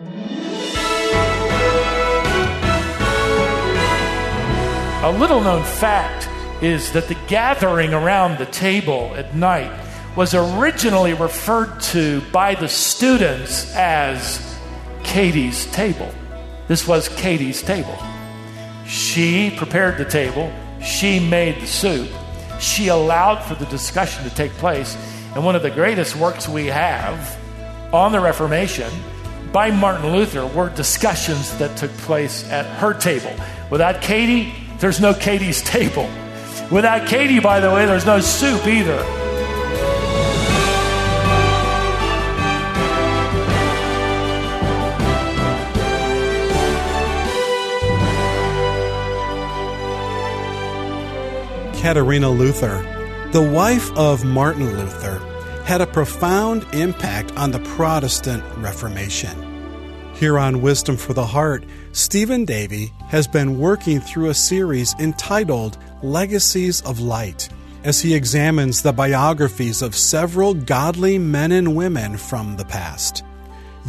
A little known fact is that the gathering around the table at night was originally referred to by the students as Katie's table. This was Katie's table. She prepared the table, she made the soup, she allowed for the discussion to take place. And one of the greatest works we have on the Reformation by Martin Luther were discussions that took place at her table. Without Katie, there's no Katie's table. Without Katie, by the way, there's no soup either. Katharina Luther, the wife of Martin Luther, had a profound impact on the Protestant Reformation. Here on Wisdom for the Heart, Stephen Davey has been working through a series entitled Legacies of Light as he examines the biographies of several godly men and women from the past.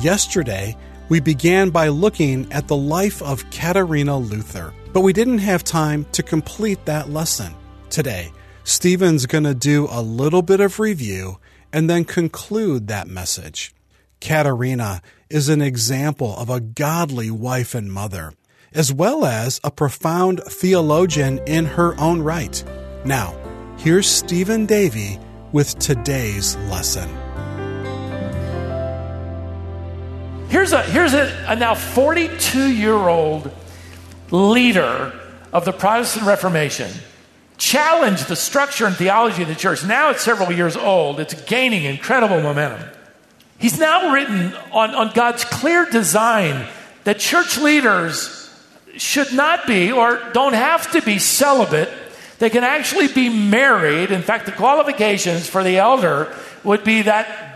Yesterday, we began by looking at the life of Katharina Luther, but we didn't have time to complete that lesson. Today, Stephen's going to do a little bit of review and then conclude that message. Katharina is an example of a godly wife and mother, as well as a profound theologian in her own right. Now, here's Stephen Davey with today's lesson. Here's a, here's a, a now 42 year old leader of the Protestant Reformation challenged the structure and theology of the church. Now it's several years old, it's gaining incredible momentum. He's now written on, on God's clear design that church leaders should not be or don't have to be celibate. They can actually be married. In fact, the qualifications for the elder would be that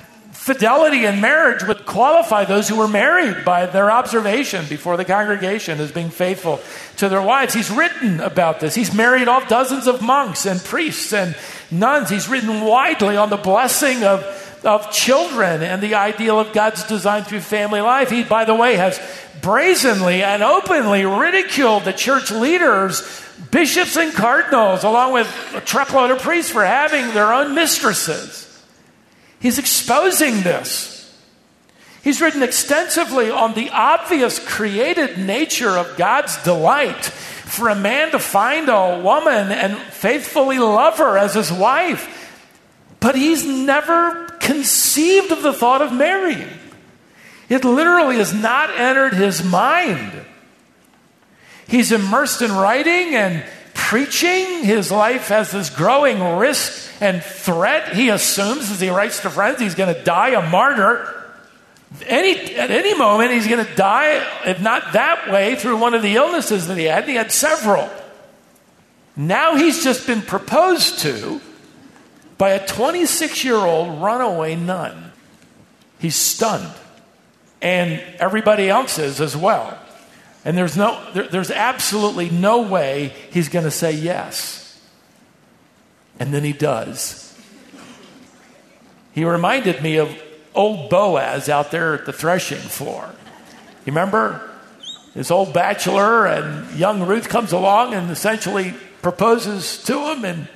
fidelity in marriage would qualify those who were married by their observation before the congregation as being faithful to their wives. He's written about this. He's married off dozens of monks and priests and nuns. He's written widely on the blessing of, of children and the ideal of God's design through family life. He, by the way, has brazenly and openly ridiculed the church leaders, bishops and cardinals, along with a truckload of priests for having their own mistresses. He's exposing this. He's written extensively on the obvious created nature of God's delight for a man to find a woman and faithfully love her as his wife. But he's never conceived of the thought of marrying. It literally has not entered his mind. He's immersed in writing and preaching. His life has this growing risk and threat. He assumes as he writes to friends he's going to die a martyr. Any, at any moment, he's going to die, if not that way, through one of the illnesses that he had. He had several. Now he's just been proposed to by a 26 year old runaway nun. He's stunned. And everybody else is as well. And there's, no, there, there's absolutely no way he's going to say yes. And then he does. He reminded me of old Boaz out there at the threshing floor. You remember? This old bachelor, and young Ruth comes along and essentially proposes to him. And,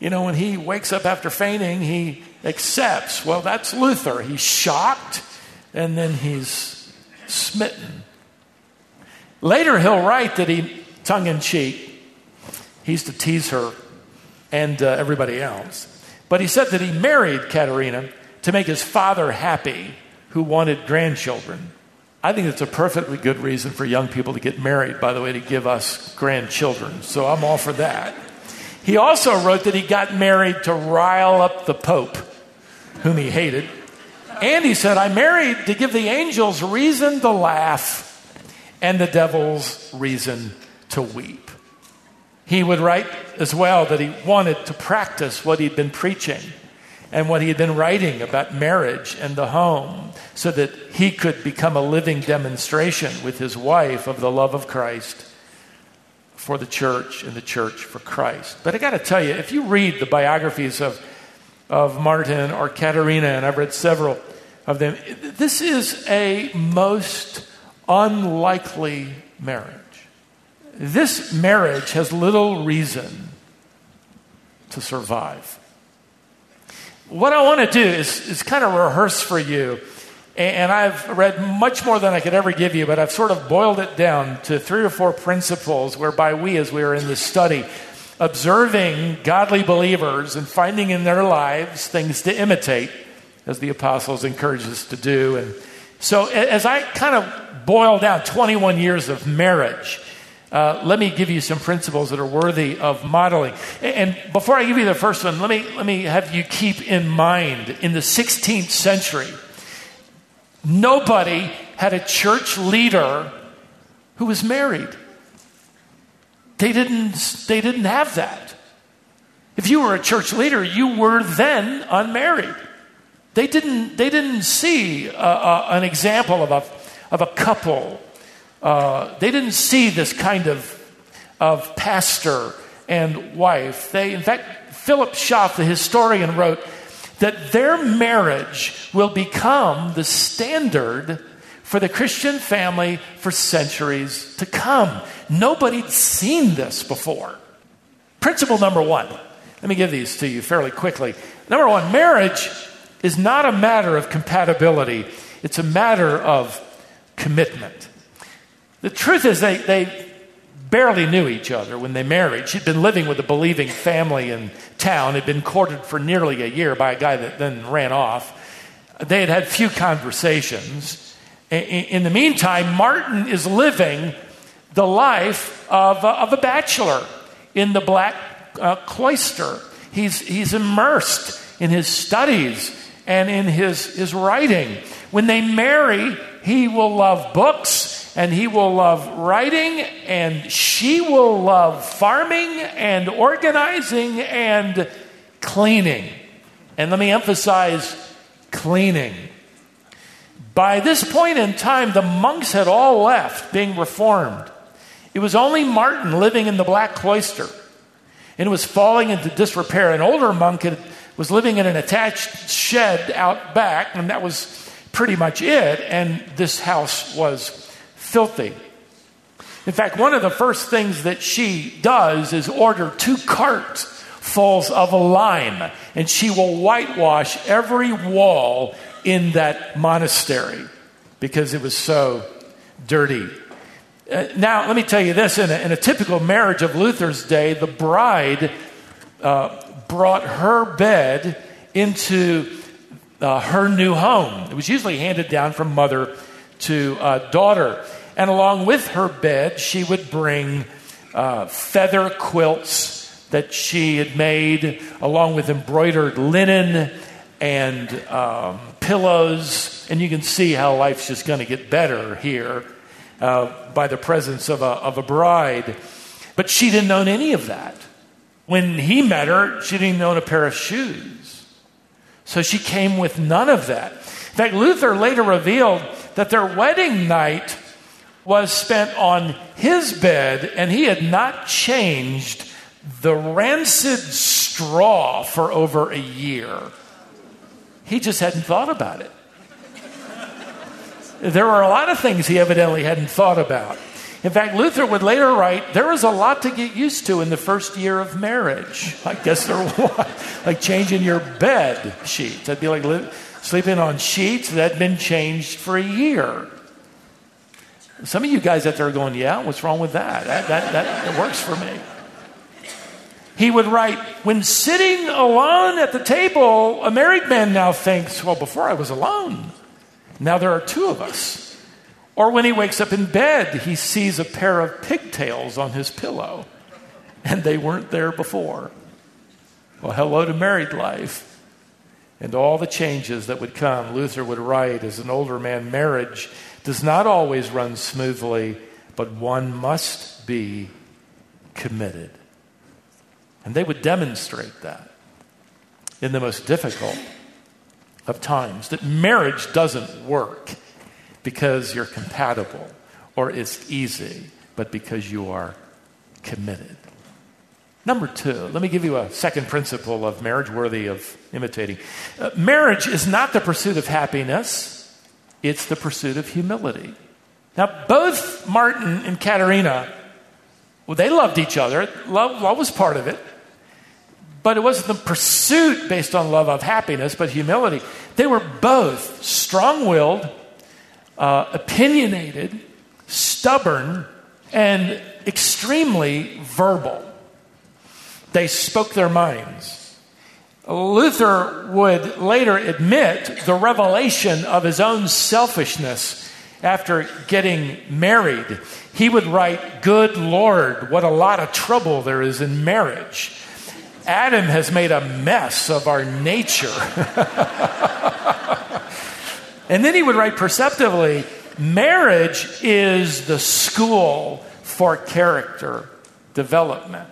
you know, when he wakes up after fainting, he accepts. Well, that's Luther. He's shocked, and then he's smitten. Later, he'll write that he, tongue in cheek, he used to tease her and uh, everybody else. But he said that he married Katharina to make his father happy, who wanted grandchildren. I think it's a perfectly good reason for young people to get married, by the way, to give us grandchildren. So I'm all for that. He also wrote that he got married to rile up the Pope, whom he hated. And he said, I married to give the angels reason to laugh and the devil's reason to weep. He would write as well that he wanted to practice what he'd been preaching and what he had been writing about marriage and the home so that he could become a living demonstration with his wife of the love of Christ for the church and the church for Christ. But I got to tell you, if you read the biographies of, of Martin or Katharina, and I've read several of them. This is a most unlikely marriage. This marriage has little reason to survive. What I want to do is, is kind of rehearse for you and I've read much more than I could ever give you, but I've sort of boiled it down to three or four principles whereby we, as we are in this study, observing godly believers and finding in their lives things to imitate, as the apostles encourage us to do. And so, as I kind of boil down 21 years of marriage, uh, let me give you some principles that are worthy of modeling. And before I give you the first one, let me, let me have you keep in mind in the 16th century, Nobody had a church leader who was married. They didn't, they didn't have that. If you were a church leader, you were then unmarried. They didn't, they didn't see uh, uh, an example of a, of a couple. Uh, they didn't see this kind of, of pastor and wife. They, in fact, Philip Schaff, the historian, wrote that their marriage will become the standard for the Christian family for centuries to come. Nobody'd seen this before. Principle number one. Let me give these to you fairly quickly. Number one, marriage is not a matter of compatibility, it's a matter of commitment. The truth is, they, they barely knew each other when they married. She'd been living with a believing family in town, had been courted for nearly a year by a guy that then ran off. They had had few conversations. In the meantime, Martin is living the life of a, of a bachelor in the black uh, cloister. He's, he's immersed in his studies and in his, his writing. When they marry, he will love books and he will love writing, and she will love farming and organizing and cleaning. And let me emphasize cleaning. By this point in time, the monks had all left, being reformed. It was only Martin living in the black cloister, and it was falling into disrepair. An older monk had, was living in an attached shed out back, and that was pretty much it. And this house was filthy. In fact, one of the first things that she does is order two carts of lime, and she will whitewash every wall in that monastery because it was so dirty. Uh, now, let me tell you this in a, in a, typical marriage of Luther's day, the bride uh, brought her bed into uh, her new home. It was usually handed down from mother to uh, daughter. And along with her bed, she would bring uh, feather quilts that she had made, along with embroidered linen and um, pillows. And you can see how life's just going to get better here uh, by the presence of a, of a bride. But she didn't own any of that. When he met her, she didn't even own a pair of shoes. So she came with none of that. In fact, Luther later revealed that their wedding night was spent on his bed, and he had not changed the rancid straw for over a year. He just hadn't thought about it. There were a lot of things he evidently hadn't thought about. In fact, Luther would later write, there was a lot to get used to in the first year of marriage. I guess there was. like changing your bed sheets. That'd be like li- sleeping on sheets that had been changed for a year. Some of you guys out there are going, yeah, what's wrong with that? That, that, that, that works for me. He would write, when sitting alone at the table, a married man now thinks, well, before I was alone, now there are two of us. Or when he wakes up in bed, he sees a pair of pigtails on his pillow, and they weren't there before. Well, hello to married life and all the changes that would come. Luther would write, as an older man, marriage does not always run smoothly, but one must be committed. And they would demonstrate that in the most difficult of times that marriage doesn't work because you're compatible or it's easy, but because you are committed. Number two, let me give you a second principle of marriage worthy of imitating. Uh, marriage is not the pursuit of happiness, it's the pursuit of humility. Now, both Martin and Katharina, well, they loved each other. Love, love was part of it. But it wasn't the pursuit based on love of happiness, but humility. They were both strong willed, uh, opinionated, stubborn, and extremely verbal. They spoke their minds. Luther would later admit the revelation of his own selfishness after getting married. He would write, Good Lord, what a lot of trouble there is in marriage. Adam has made a mess of our nature. and then he would write perceptively, Marriage is the school for character development.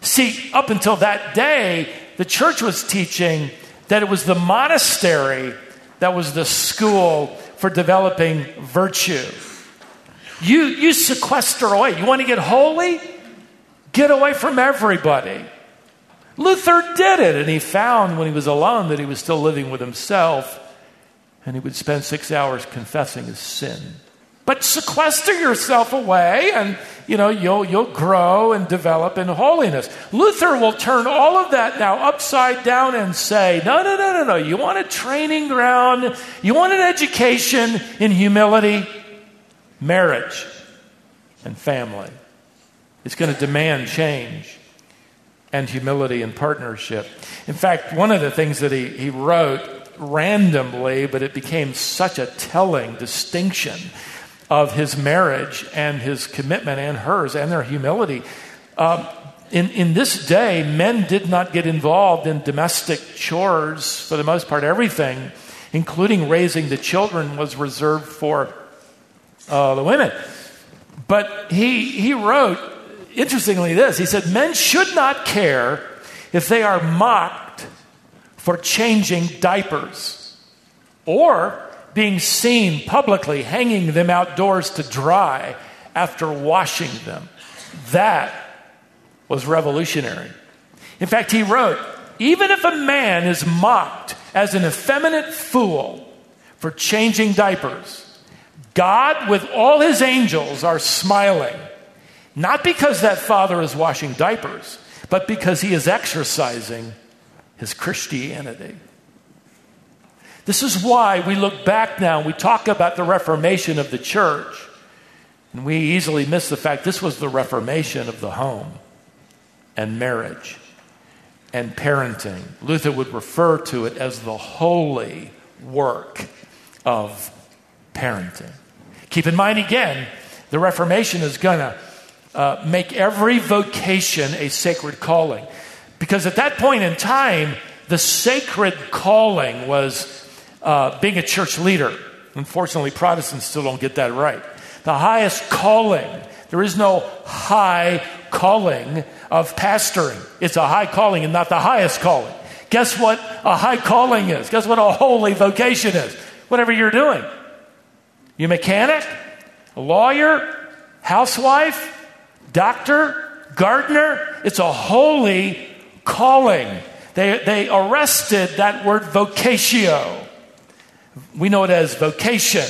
See, up until that day, the church was teaching that it was the monastery that was the school for developing virtue. You, you sequester away. You want to get holy? Get away from everybody. Luther did it, and he found when he was alone that he was still living with himself, and he would spend six hours confessing his sin. But sequester yourself away, and you know you'll you'll grow and develop in holiness. Luther will turn all of that now upside down and say, no, no, no, no, no. You want a training ground, you want an education in humility, marriage, and family. It's going to demand change and humility and partnership. In fact, one of the things that he, he wrote randomly, but it became such a telling distinction of his marriage and his commitment and hers and their humility. Um, in, in this day, men did not get involved in domestic chores for the most part. Everything, including raising the children, was reserved for uh, the women. But he, he wrote interestingly, this he said, Men should not care if they are mocked for changing diapers or being seen publicly hanging them outdoors to dry after washing them. That was revolutionary. In fact, he wrote, even if a man is mocked as an effeminate fool for changing diapers, God, with all his angels, are smiling not because that father is washing diapers, but because he is exercising his Christianity. This is why we look back now and we talk about the Reformation of the church, and we easily miss the fact this was the Reformation of the home and marriage and parenting. Luther would refer to it as the holy work of parenting. Keep in mind again, the Reformation is going to uh, make every vocation a sacred calling. Because at that point in time, the sacred calling was uh, being a church leader. Unfortunately, Protestants still don't get that right. The highest calling, there is no high calling of pastoring. It's a high calling and not the highest calling. Guess what a high calling is? Guess what a holy vocation is? Whatever you're doing. You mechanic, a lawyer, housewife, doctor, gardener. It's a holy calling. They, they arrested that word vocatio. We know it as vocation.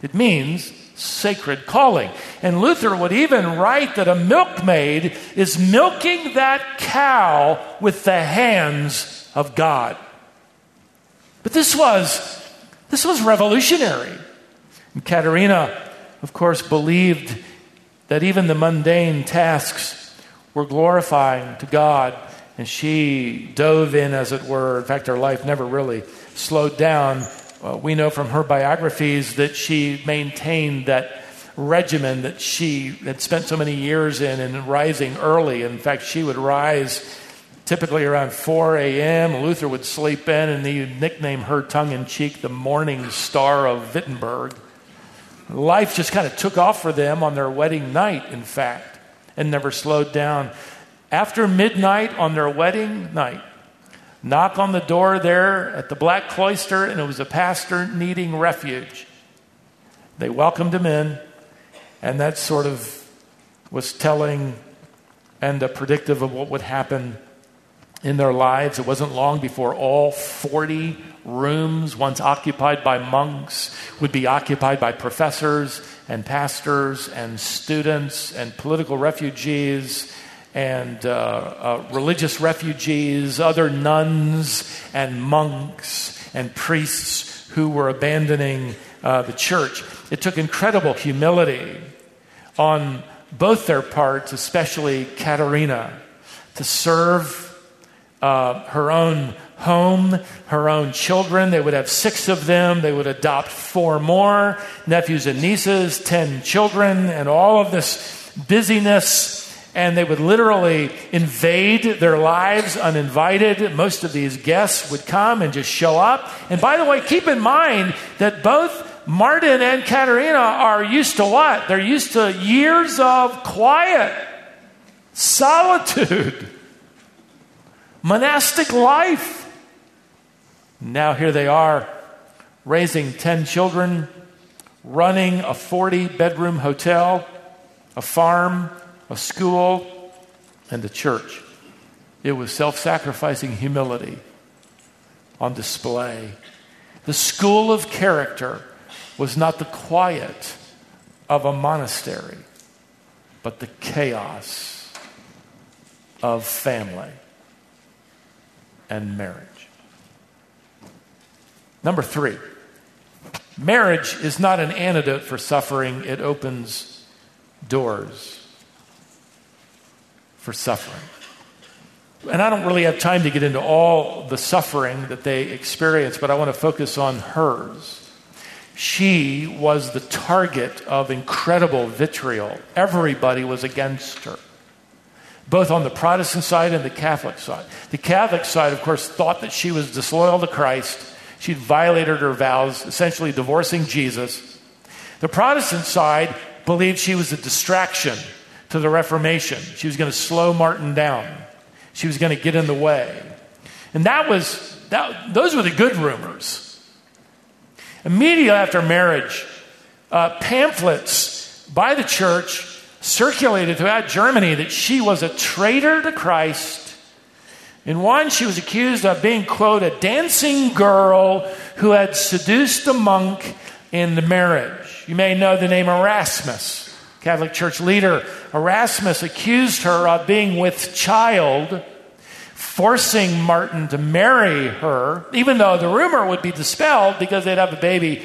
It means sacred calling. And Luther would even write that a milkmaid is milking that cow with the hands of God. But this was this was revolutionary. And Katerina, of course, believed that even the mundane tasks were glorifying to God. And she dove in, as it were. In fact, her life never really slowed down. Uh, we know from her biographies that she maintained that regimen that she had spent so many years in and rising early. In fact, she would rise typically around 4 a.m. Luther would sleep in, and he nicknamed her tongue in cheek the morning star of Wittenberg. Life just kind of took off for them on their wedding night, in fact, and never slowed down. After midnight on their wedding night, knock on the door there at the Black Cloister, and it was a pastor needing refuge. They welcomed him in, and that sort of was telling and predictive of what would happen in their lives. It wasn't long before all 40 rooms, once occupied by monks, would be occupied by professors and pastors and students and political refugees and uh, uh, religious refugees, other nuns and monks and priests who were abandoning uh, the church. It took incredible humility on both their parts, especially Katharina, to serve uh, her own home, her own children. They would have six of them. They would adopt four more nephews and nieces, ten children, and all of this busyness. And they would literally invade their lives uninvited. Most of these guests would come and just show up. And by the way, keep in mind that both Martin and Katharina are used to what? They're used to years of quiet, solitude, monastic life. Now here they are, raising 10 children, running a 40 bedroom hotel, a farm, a school, and a church. It was self sacrificing humility on display. The school of character was not the quiet of a monastery, but the chaos of family and marriage. Number three, marriage is not an antidote for suffering, it opens doors for suffering. And I don't really have time to get into all the suffering that they experienced, but I want to focus on hers. She was the target of incredible vitriol. Everybody was against her, both on the Protestant side and the Catholic side. The Catholic side, of course, thought that she was disloyal to Christ She'd violated her vows, essentially divorcing Jesus. The Protestant side believed she was a distraction to the Reformation. She was going to slow Martin down. She was going to get in the way. And that was, that, those were the good rumors. Immediately after marriage, uh, pamphlets by the church circulated throughout Germany that she was a traitor to Christ in one, she was accused of being, quote, a dancing girl who had seduced a monk in the marriage. You may know the name Erasmus, Catholic Church leader. Erasmus accused her of being with child, forcing Martin to marry her, even though the rumor would be dispelled because they'd have a baby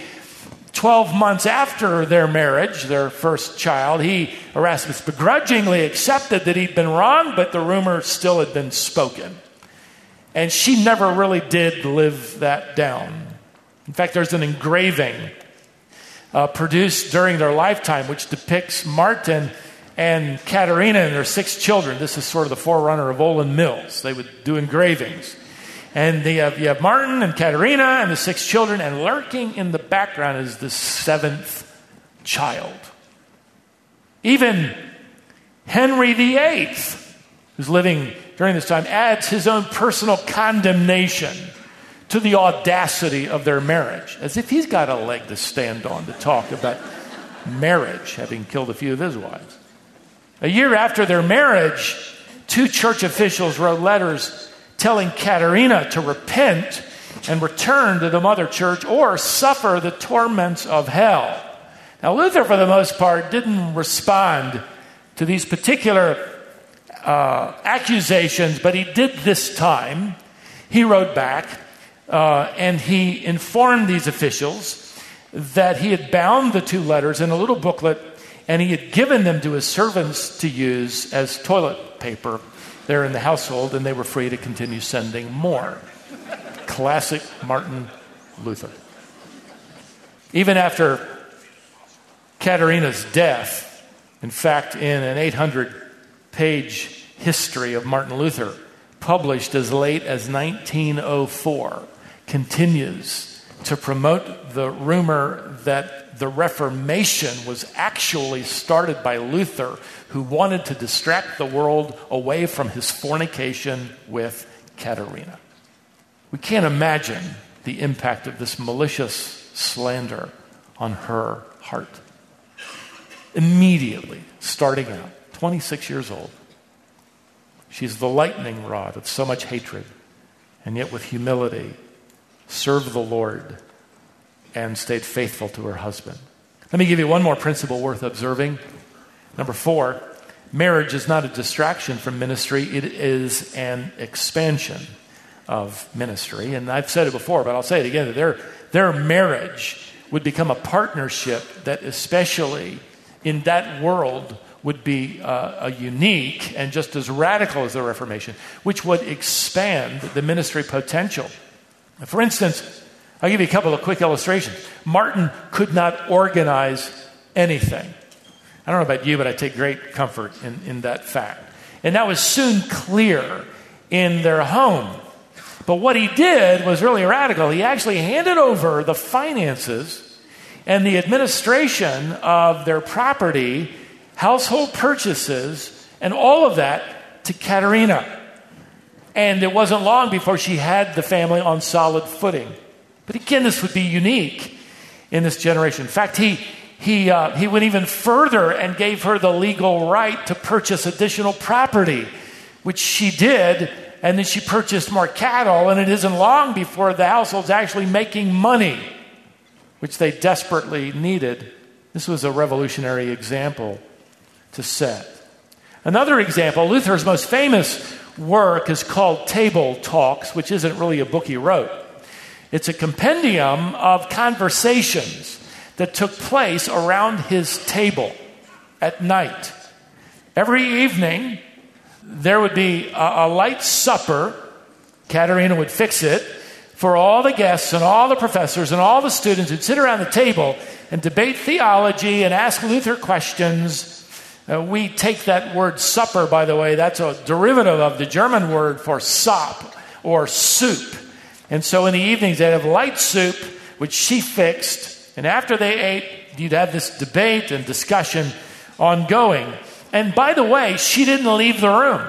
12 months after their marriage, their first child, he, Erasmus, begrudgingly accepted that he'd been wrong, but the rumor still had been spoken. And she never really did live that down. In fact, there's an engraving uh, produced during their lifetime which depicts Martin and Katharina and their six children. This is sort of the forerunner of Olan Mills. They would do engravings. And have, you have Martin and Katharina and the six children, and lurking in the background is the seventh child. Even Henry VIII, who's living during this time adds his own personal condemnation to the audacity of their marriage, as if he's got a leg to stand on to talk about marriage, having killed a few of his wives. A year after their marriage, two church officials wrote letters telling Katharina to repent and return to the mother church or suffer the torments of hell. Now, Luther, for the most part, didn't respond to these particular uh, accusations, but he did this time. He wrote back uh, and he informed these officials that he had bound the two letters in a little booklet and he had given them to his servants to use as toilet paper there in the household, and they were free to continue sending more. Classic Martin Luther. Even after Katharina's death, in fact, in an 800 page history of Martin Luther, published as late as 1904, continues to promote the rumor that the Reformation was actually started by Luther, who wanted to distract the world away from his fornication with Katharina. We can't imagine the impact of this malicious slander on her heart. Immediately, starting out, 26 years old, She's the lightning rod of so much hatred, and yet with humility, served the Lord and stayed faithful to her husband. Let me give you one more principle worth observing. Number four, marriage is not a distraction from ministry, it is an expansion of ministry. And I've said it before, but I'll say it again. Their, their marriage would become a partnership that, especially in that world, would be uh, a unique and just as radical as the Reformation, which would expand the ministry potential. For instance, I'll give you a couple of quick illustrations. Martin could not organize anything. I don't know about you, but I take great comfort in, in that fact. And that was soon clear in their home. But what he did was really radical. He actually handed over the finances and the administration of their property, household purchases, and all of that to Katharina. And it wasn't long before she had the family on solid footing. But again, this would be unique in this generation. In fact, he, he, uh, he went even further and gave her the legal right to purchase additional property, which she did. And then she purchased more cattle, and it isn't long before the household's actually making money, which they desperately needed. This was a revolutionary example to set. Another example, Luther's most famous work is called Table Talks, which isn't really a book he wrote. It's a compendium of conversations that took place around his table at night. Every evening, there would be a, a light supper. Katharina would fix it for all the guests and all the professors and all the students who'd sit around the table and debate theology and ask Luther questions. Uh, we take that word supper, by the way, that's a derivative of the German word for sop or soup. And so in the evenings, they'd have light soup, which she fixed. And after they ate, you'd have this debate and discussion ongoing. And by the way, she didn't leave the room.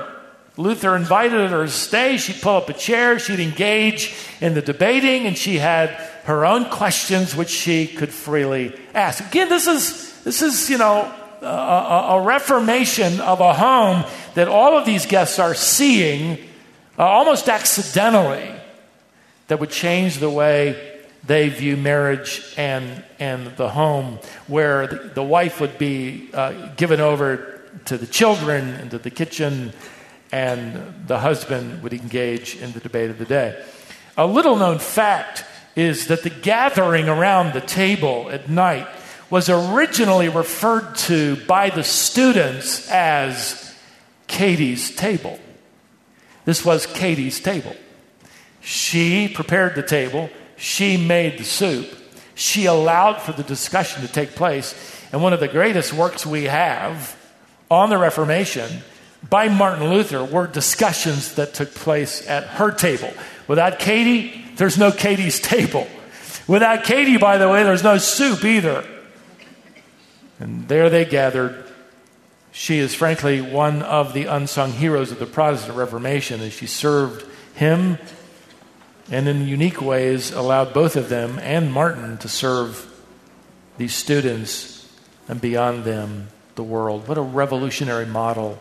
Luther invited her to stay. She'd pull up a chair, she'd engage in the debating, and she had her own questions which she could freely ask. Again, this is, this is you know, a, a, reformation of a home that all of these guests are seeing uh, almost accidentally that would change the way they view marriage and, and the home, where the, the wife would be uh, given over to the children and to the kitchen, and the husband would engage in the debate of the day. A little known fact is that the gathering around the table at night was originally referred to by the students as Katie's table. This was Katie's table. She prepared the table, she made the soup, she allowed for the discussion to take place. And one of the greatest works we have on the Reformation by Martin Luther were discussions that took place at her table. Without Katie, there's no Katie's table. Without Katie, by the way, there's no soup either. And there they gathered. She is frankly one of the unsung heroes of the Protestant Reformation as she served him and in unique ways allowed both of them and Martin to serve these students and beyond them the world. What a revolutionary model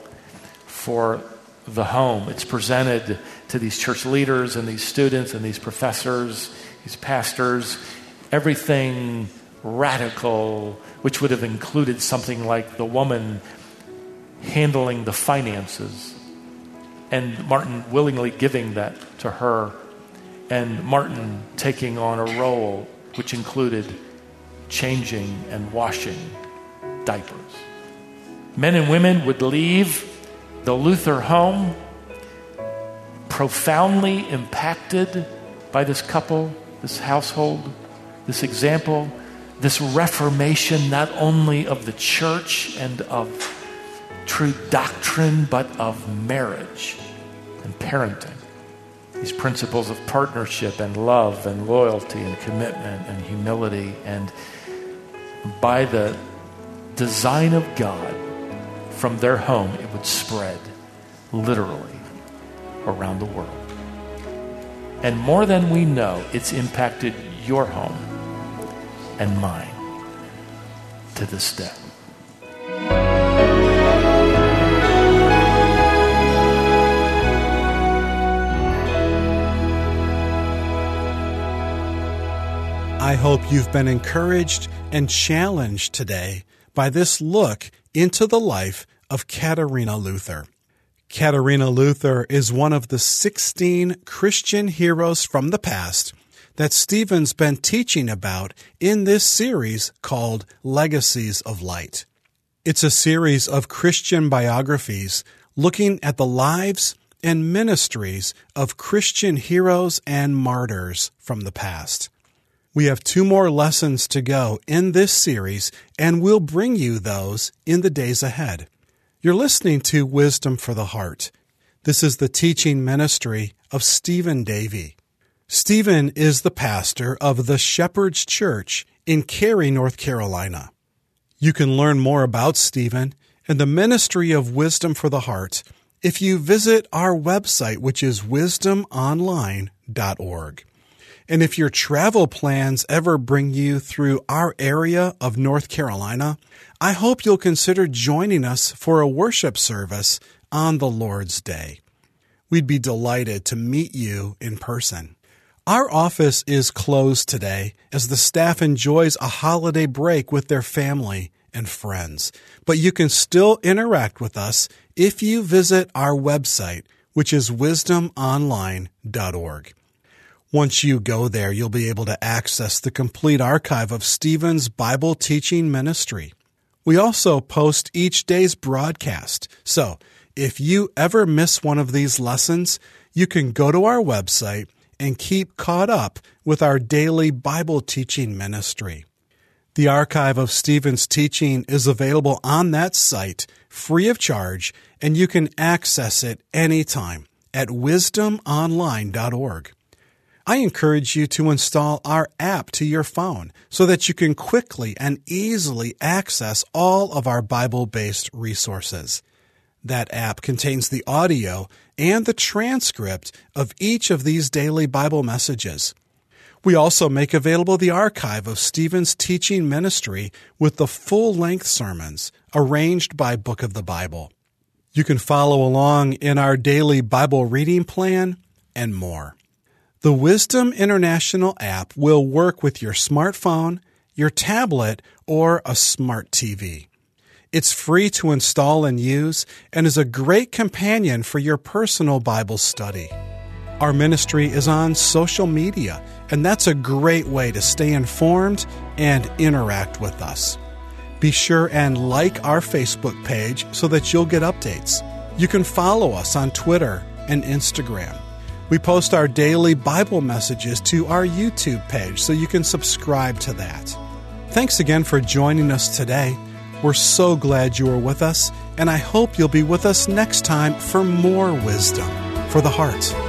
for the home. It's presented to these church leaders and these students and these professors, these pastors, everything radical, which would have included something like the woman handling the finances and Martin willingly giving that to her and Martin taking on a role which included changing and washing diapers. Men and women would leave the Luther home profoundly impacted by this couple, this household, this example, this reformation not only of the church and of true doctrine, but of marriage and parenting these principles of partnership and love and loyalty and commitment and humility. And by the design of God, from their home, it would spread literally around the world. And more than we know, it's impacted your home and mine to this day. I hope you've been encouraged and challenged today by this look into the life of Katharina Luther. Katharina Luther is one of the 16 Christian heroes from the past that Stephen's been teaching about in this series called Legacies of Light. It's a series of Christian biographies looking at the lives and ministries of Christian heroes and martyrs from the past. We have two more lessons to go in this series, and we'll bring you those in the days ahead. You're listening to Wisdom for the Heart. This is the teaching ministry of Stephen Davey. Stephen is the pastor of the Shepherd's Church in Cary, North Carolina. You can learn more about Stephen and the ministry of Wisdom for the Heart if you visit our website, which is wisdomonline.org. And if your travel plans ever bring you through our area of North Carolina, I hope you'll consider joining us for a worship service on the Lord's Day. We'd be delighted to meet you in person. Our office is closed today as the staff enjoys a holiday break with their family and friends, but you can still interact with us if you visit our website, which is wisdomonline.org. Once you go there, you'll be able to access the complete archive of Stephen's Bible teaching ministry. We also post each day's broadcast. So if you ever miss one of these lessons, you can go to our website and keep caught up with our daily Bible teaching ministry. The archive of Stephen's teaching is available on that site free of charge, and you can access it anytime at wisdomonline.org. I encourage you to install our app to your phone so that you can quickly and easily access all of our Bible based resources. That app contains the audio and the transcript of each of these daily Bible messages. We also make available the archive of Stephen's teaching ministry with the full length sermons arranged by Book of the Bible. You can follow along in our daily Bible reading plan and more. The Wisdom International app will work with your smartphone, your tablet, or a smart TV. It's free to install and use and is a great companion for your personal Bible study. Our ministry is on social media, and that's a great way to stay informed and interact with us. Be sure and like our Facebook page so that you'll get updates. You can follow us on Twitter and Instagram. We post our daily Bible messages to our YouTube page, so you can subscribe to that. Thanks again for joining us today. We're so glad you are with us, and I hope you'll be with us next time for more wisdom for the heart.